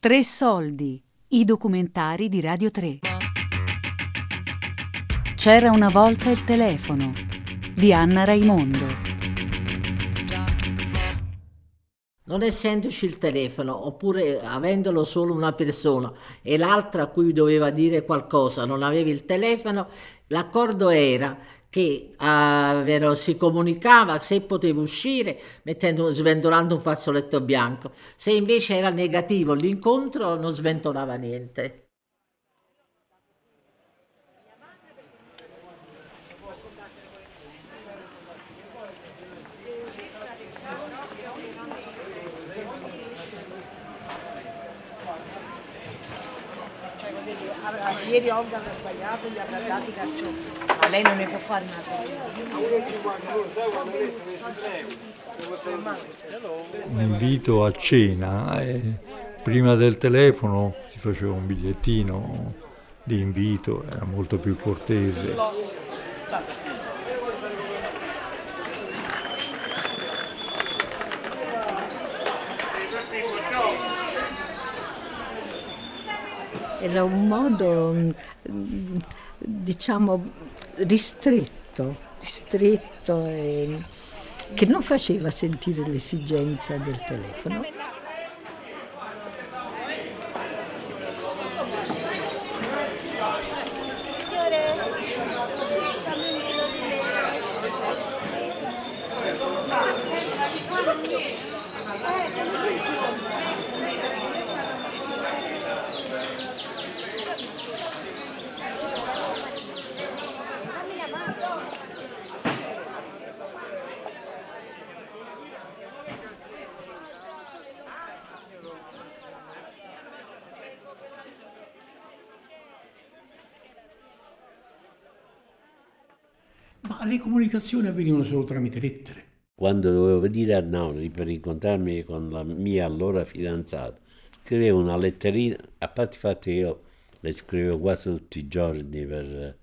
Tre soldi, i documentari di Radio 3. C'era una volta il telefono di Anna Raimondo. Non essendoci il telefono, oppure avendolo solo una persona e l'altra a cui doveva dire qualcosa non avevi il telefono, l'accordo era che uh, si comunicava se potevo uscire mettendo, sventolando un fazzoletto bianco, se invece era negativo l'incontro non sventolava niente. Ieri Olga ha sbagliato, gli ha dati carcioffi. Ma lei non ne può fare una cosa. Un invito a cena, eh, prima del telefono si faceva un bigliettino di invito, era molto più cortese. Era un modo, mm, diciamo, ristretto, ristretto e che non faceva sentire l'esigenza del telefono. Ma le comunicazioni avvenivano solo tramite lettere. Quando dovevo venire a Napoli per incontrarmi con la mia allora fidanzata, scrivevo una letterina, a parte il fatto che io le scrivevo quasi tutti i giorni per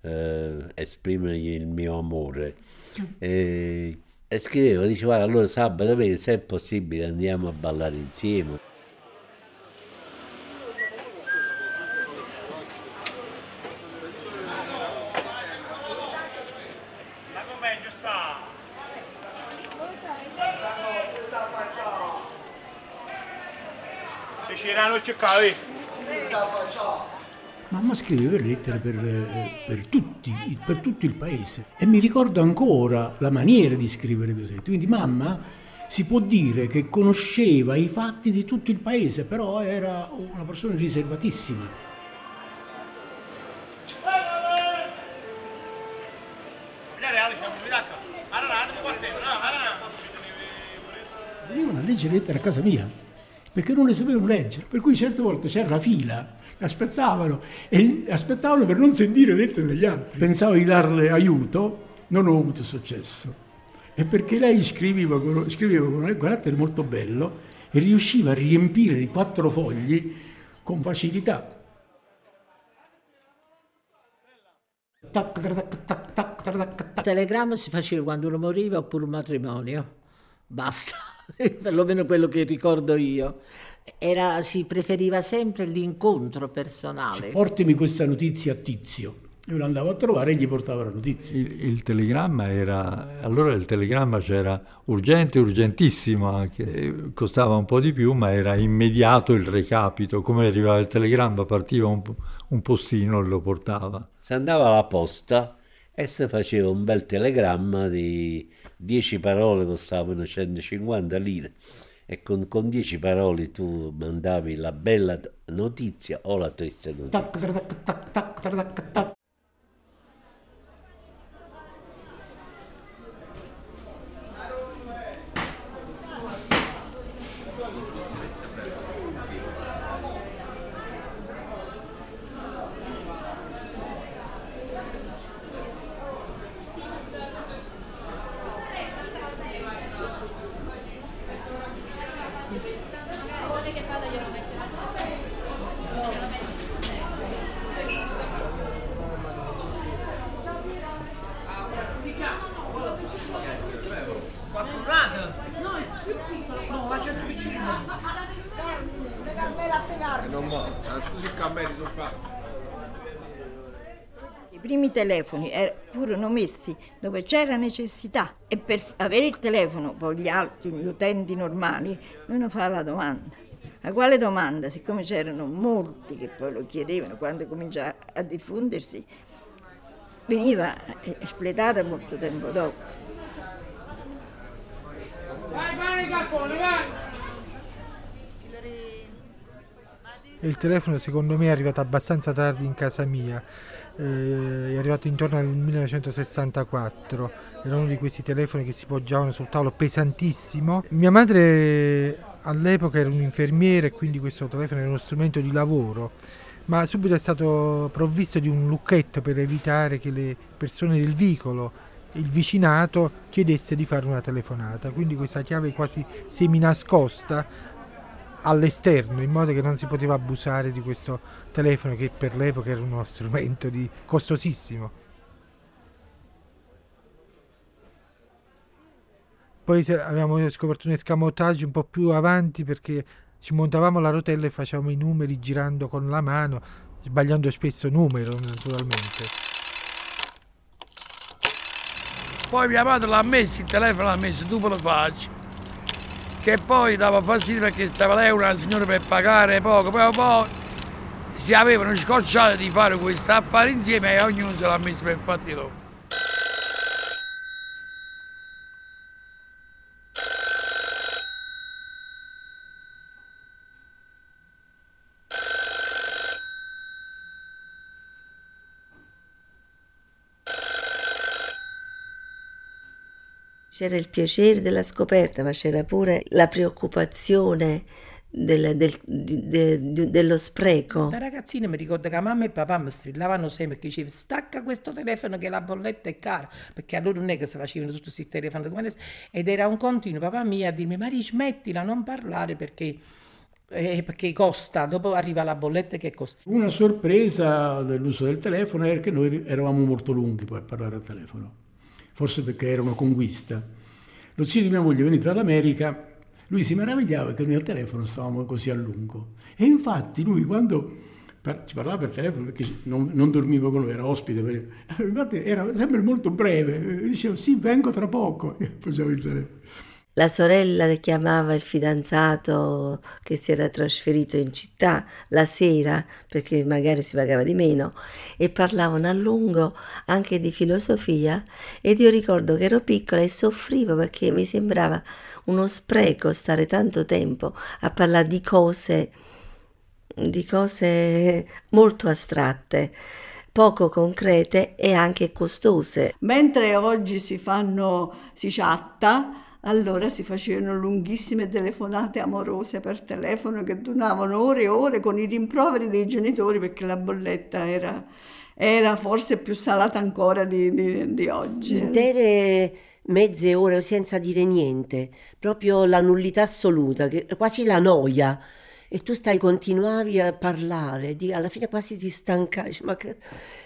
eh, esprimergli il mio amore. Mm. E, e scrivevo, dicevo, allora sabato, se è possibile andiamo a ballare insieme. c'erano cercavi. Mamma scriveva lettere per, per, tutti, per, tutto il paese e mi ricordo ancora la maniera di scrivere Piosetti. Quindi mamma si può dire che conosceva i fatti di tutto il paese, però era una persona riservatissima. Venivano a leggere lettere a casa mia perché non le sapevano leggere, per cui certe volte c'era la fila, aspettavano e aspettavano per non sentire lettere degli altri. Pensavo di darle aiuto, non ho avuto successo. E perché lei scriveva con, scriveva con un carattere molto bello e riusciva a riempire i quattro fogli con facilità. Il telegramma si faceva quando uno moriva oppure un matrimonio. Basta. perlomeno quello che ricordo io. Era, si preferiva sempre l'incontro personale. Portami questa notizia a Tizio. Io lo andavo a trovare e gli portavo la notizia. Il, il telegramma era, allora il telegramma c'era urgente, urgentissimo anche, costava un po' di più, ma era immediato il recapito. Come arrivava il telegramma, partiva un, un postino e lo portava. Se andava alla posta e si faceva un bel telegramma di 10 parole costavano 150 lire e con, con 10 parole tu mandavi la bella notizia o la triste notizia. Non muoio, tu si cammini campo. I primi telefoni er- furono messi dove c'era necessità e per avere il telefono, poi gli altri, gli utenti normali, uno fa la domanda. A quale domanda? Siccome c'erano molti che poi lo chiedevano quando comincia a diffondersi, veniva eh, espletata molto tempo dopo. Il telefono secondo me è arrivato abbastanza tardi in casa mia, eh, è arrivato intorno al 1964, era uno di questi telefoni che si poggiavano sul tavolo pesantissimo. Mia madre all'epoca era un'infermiera e quindi questo telefono era uno strumento di lavoro, ma subito è stato provvisto di un lucchetto per evitare che le persone del vicolo il vicinato chiedesse di fare una telefonata, quindi questa chiave quasi seminascosta all'esterno in modo che non si poteva abusare di questo telefono che per l'epoca era uno strumento di costosissimo. Poi avevamo scoperto un escamotage un po' più avanti perché ci montavamo la rotella e facevamo i numeri girando con la mano, sbagliando spesso numero naturalmente. Poi mia madre l'ha messo, il telefono l'ha messo, tu me lo facci che poi dava fastidio perché stava lei una signora per pagare poco, poi, poi si avevano scocciato di fare questo affare insieme e ognuno se l'ha messo per fatti loro. C'era il piacere della scoperta, ma c'era pure la preoccupazione del, del, de, de, dello spreco. Da ragazzina mi ricordo che mamma e papà mi strillavano sempre che dicevano stacca questo telefono che la bolletta è cara, perché allora non è che si facevano tutti questi telefoni ed era un continuo papà mio a dirmi Maria smettila, non parlare perché... Eh, perché costa, dopo arriva la bolletta che costa. Una sorpresa dell'uso del telefono era che noi eravamo molto lunghi poi a parlare al telefono forse perché era una conquista. Lo zio di mia moglie venuto dall'America, lui si meravigliava che noi al telefono stavamo così a lungo. E infatti lui quando ci parlava per telefono, perché non, non dormiva con noi, era ospite, infatti era sempre molto breve, diceva sì, vengo tra poco, e faceva il telefono. La sorella chiamava il fidanzato che si era trasferito in città la sera perché magari si pagava di meno e parlavano a lungo anche di filosofia ed io ricordo che ero piccola e soffrivo perché mi sembrava uno spreco stare tanto tempo a parlare di cose di cose molto astratte poco concrete e anche costose. Mentre oggi si fanno si chatta allora si facevano lunghissime telefonate amorose per telefono che duravano ore e ore con i rimproveri dei genitori perché la bolletta era, era forse più salata ancora di, di, di oggi. Intere mezze ore senza dire niente, proprio la nullità assoluta, quasi la noia e tu stai, continuavi a parlare, di, alla fine quasi ti stancavi, ma che,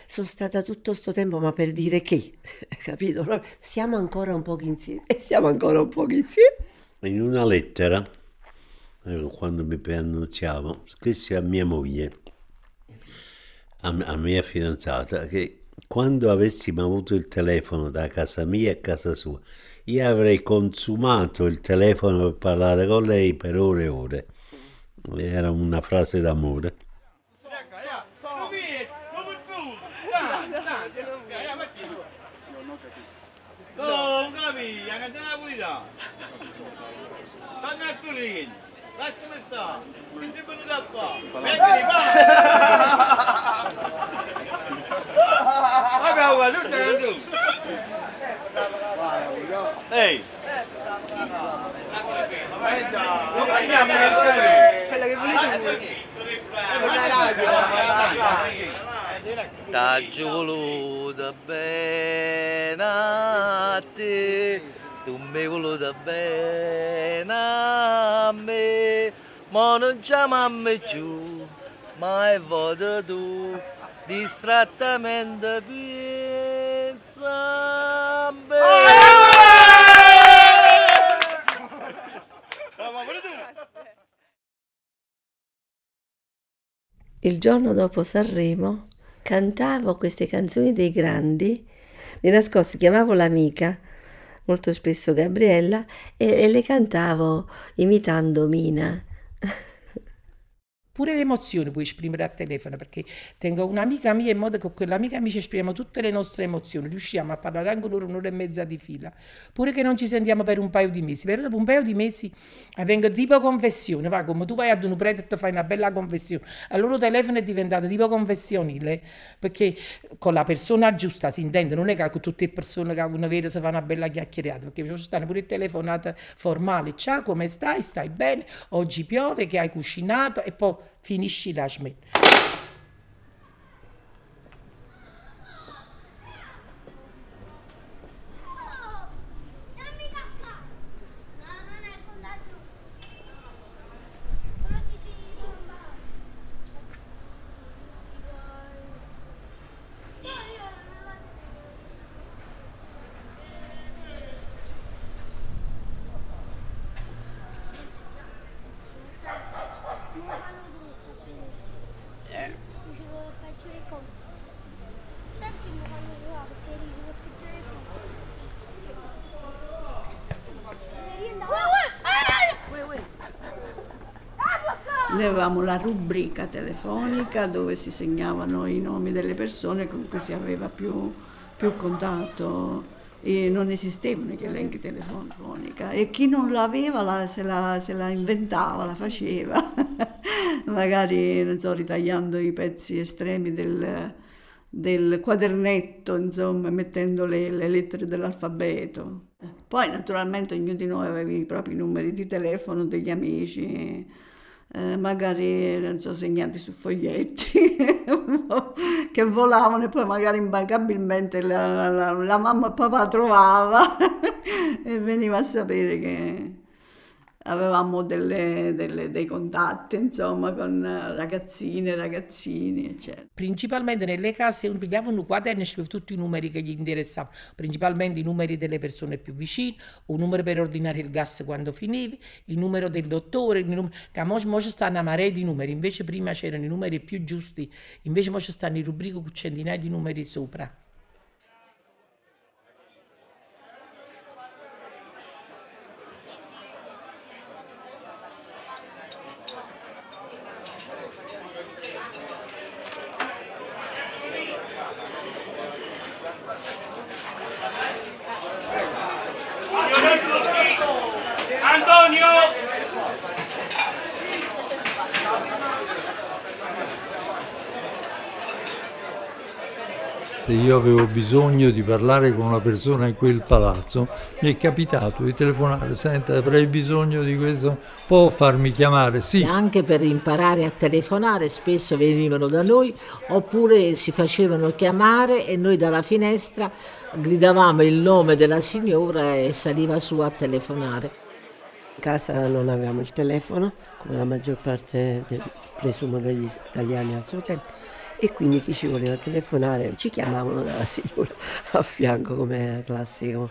sono stata tutto questo tempo, ma per dire che, capito? Siamo ancora un po' insieme, e siamo ancora un po' insieme. In una lettera, eh, quando mi preannunziavo, scrissi a mia moglie, a, a mia fidanzata, che quando avessimo avuto il telefono da casa mia a casa sua, io avrei consumato il telefono per parlare con lei per ore e ore era una frase d'amore. Non capia, che la pulita. Torna a Turin. Lasciami stare. Mi sei venuto qua. Mettili qua. Vabbè, tu stai tu. Ehi. Quello che volete la radio. T'ho voluto bene a te, tu mi hai voluto bene a me, ma non chiamami più, ma è voto tu, distrattamente pensa a me. Giorno dopo Sanremo cantavo queste canzoni dei grandi, di nascosto chiamavo l'amica, molto spesso Gabriella, e, e le cantavo imitando Mina. Pure le emozioni puoi esprimere al telefono perché tengo un'amica mia in modo che con quell'amica mia ci esprimiamo tutte le nostre emozioni, riusciamo a parlare anche un'ora, un'ora e mezza di fila. Pure che non ci sentiamo per un paio di mesi, però dopo un paio di mesi avvengo tipo confessione, va come tu vai ad un prete e fai una bella confessione. Allora il telefono è diventato tipo confessionile perché con la persona giusta si intende, non è che con tutte le persone che uno vede si fa una bella chiacchierata, perché ci stanno pure telefonate formali. Ciao, come stai? Stai bene? Oggi piove, che hai cucinato e poi finisci la smetti. Avevamo la rubrica telefonica dove si segnavano i nomi delle persone con cui si aveva più, più contatto e non esistevano gli elenchi telefonica e chi non l'aveva la, se, la, se, la, inventava, la faceva, magari non so, ritagliando i pezzi estremi del, del quadernetto, insomma, mettendo le, le lettere dell'alfabeto. Poi naturalmente ognuno di noi aveva i propri numeri di telefono degli amici eh, magari non so, segnati su foglietti che volavano e poi magari immancabilmente la, la, la mamma e papà trovava e veniva a sapere che avevamo delle, delle, dei contatti insomma con ragazzine, ragazzini eccetera. Principalmente nelle case quaderno e scrivevano tutti i numeri che gli interessavano, principalmente i numeri delle persone più vicine, un numero per ordinare il gas quando finivi, il numero del dottore, il numero... che ora ci stanno a marea di numeri, invece prima c'erano i numeri più giusti, invece ora ci stanno i rubriche con centinaia di numeri sopra. se io avevo bisogno di parlare con una persona in quel palazzo, mi è capitato di telefonare, senta avrei bisogno di questo, può farmi chiamare? Sì. Anche per imparare a telefonare spesso venivano da noi oppure si facevano chiamare e noi dalla finestra gridavamo il nome della signora e saliva su a telefonare. In casa non avevamo il telefono, come la maggior parte, del, presumo, degli italiani al suo tempo e quindi chi ci voleva telefonare ci chiamavano dalla signora a fianco come classico.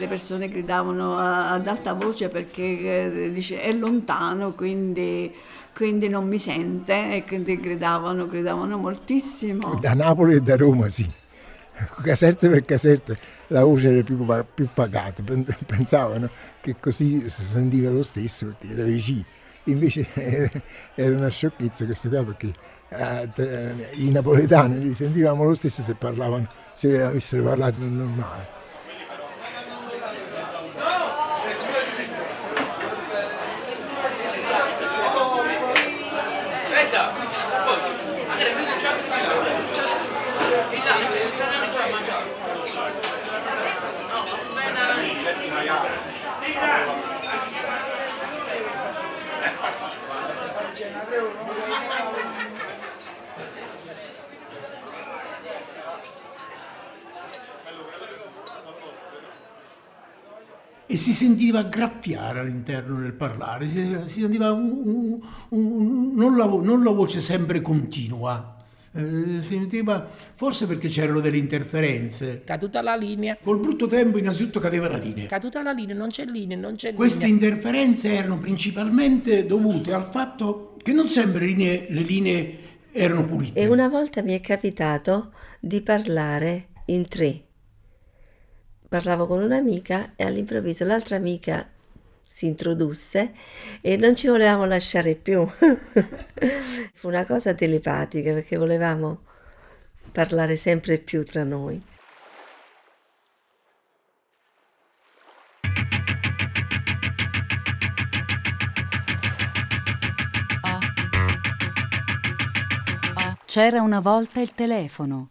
le persone gridavano ad alta voce perché eh, dice è lontano, quindi, quindi, non mi sente e quindi gridavano, gridavano moltissimo. Da Napoli e da Roma sì, casette per casette la voce era più, più pagata, pensavano che così si sentiva lo stesso perché era vicino. Invece era una sciocchezza questa qua perché eh, i napoletani li sentivamo lo stesso se parlavano, se avessero parlato normale. E si sentiva graffiare all'interno del parlare, si, si sentiva un, un, un, non, la, non, la, voce sempre continua. Eh, si sentiva, forse perché c'erano delle interferenze. Caduta la linea. Col brutto tempo innanzitutto cadeva la linea. Caduta la linea, non c'è linea, non c'è Queste linea. interferenze erano principalmente dovute al fatto che non sempre linee, le linee erano pulite. E una volta mi è capitato di parlare in tre parlavo con un'amica e all'improvviso l'altra amica si introdusse e non ci volevamo lasciare più. Fu una cosa telepatica perché volevamo parlare sempre più tra noi. C'era una volta il telefono.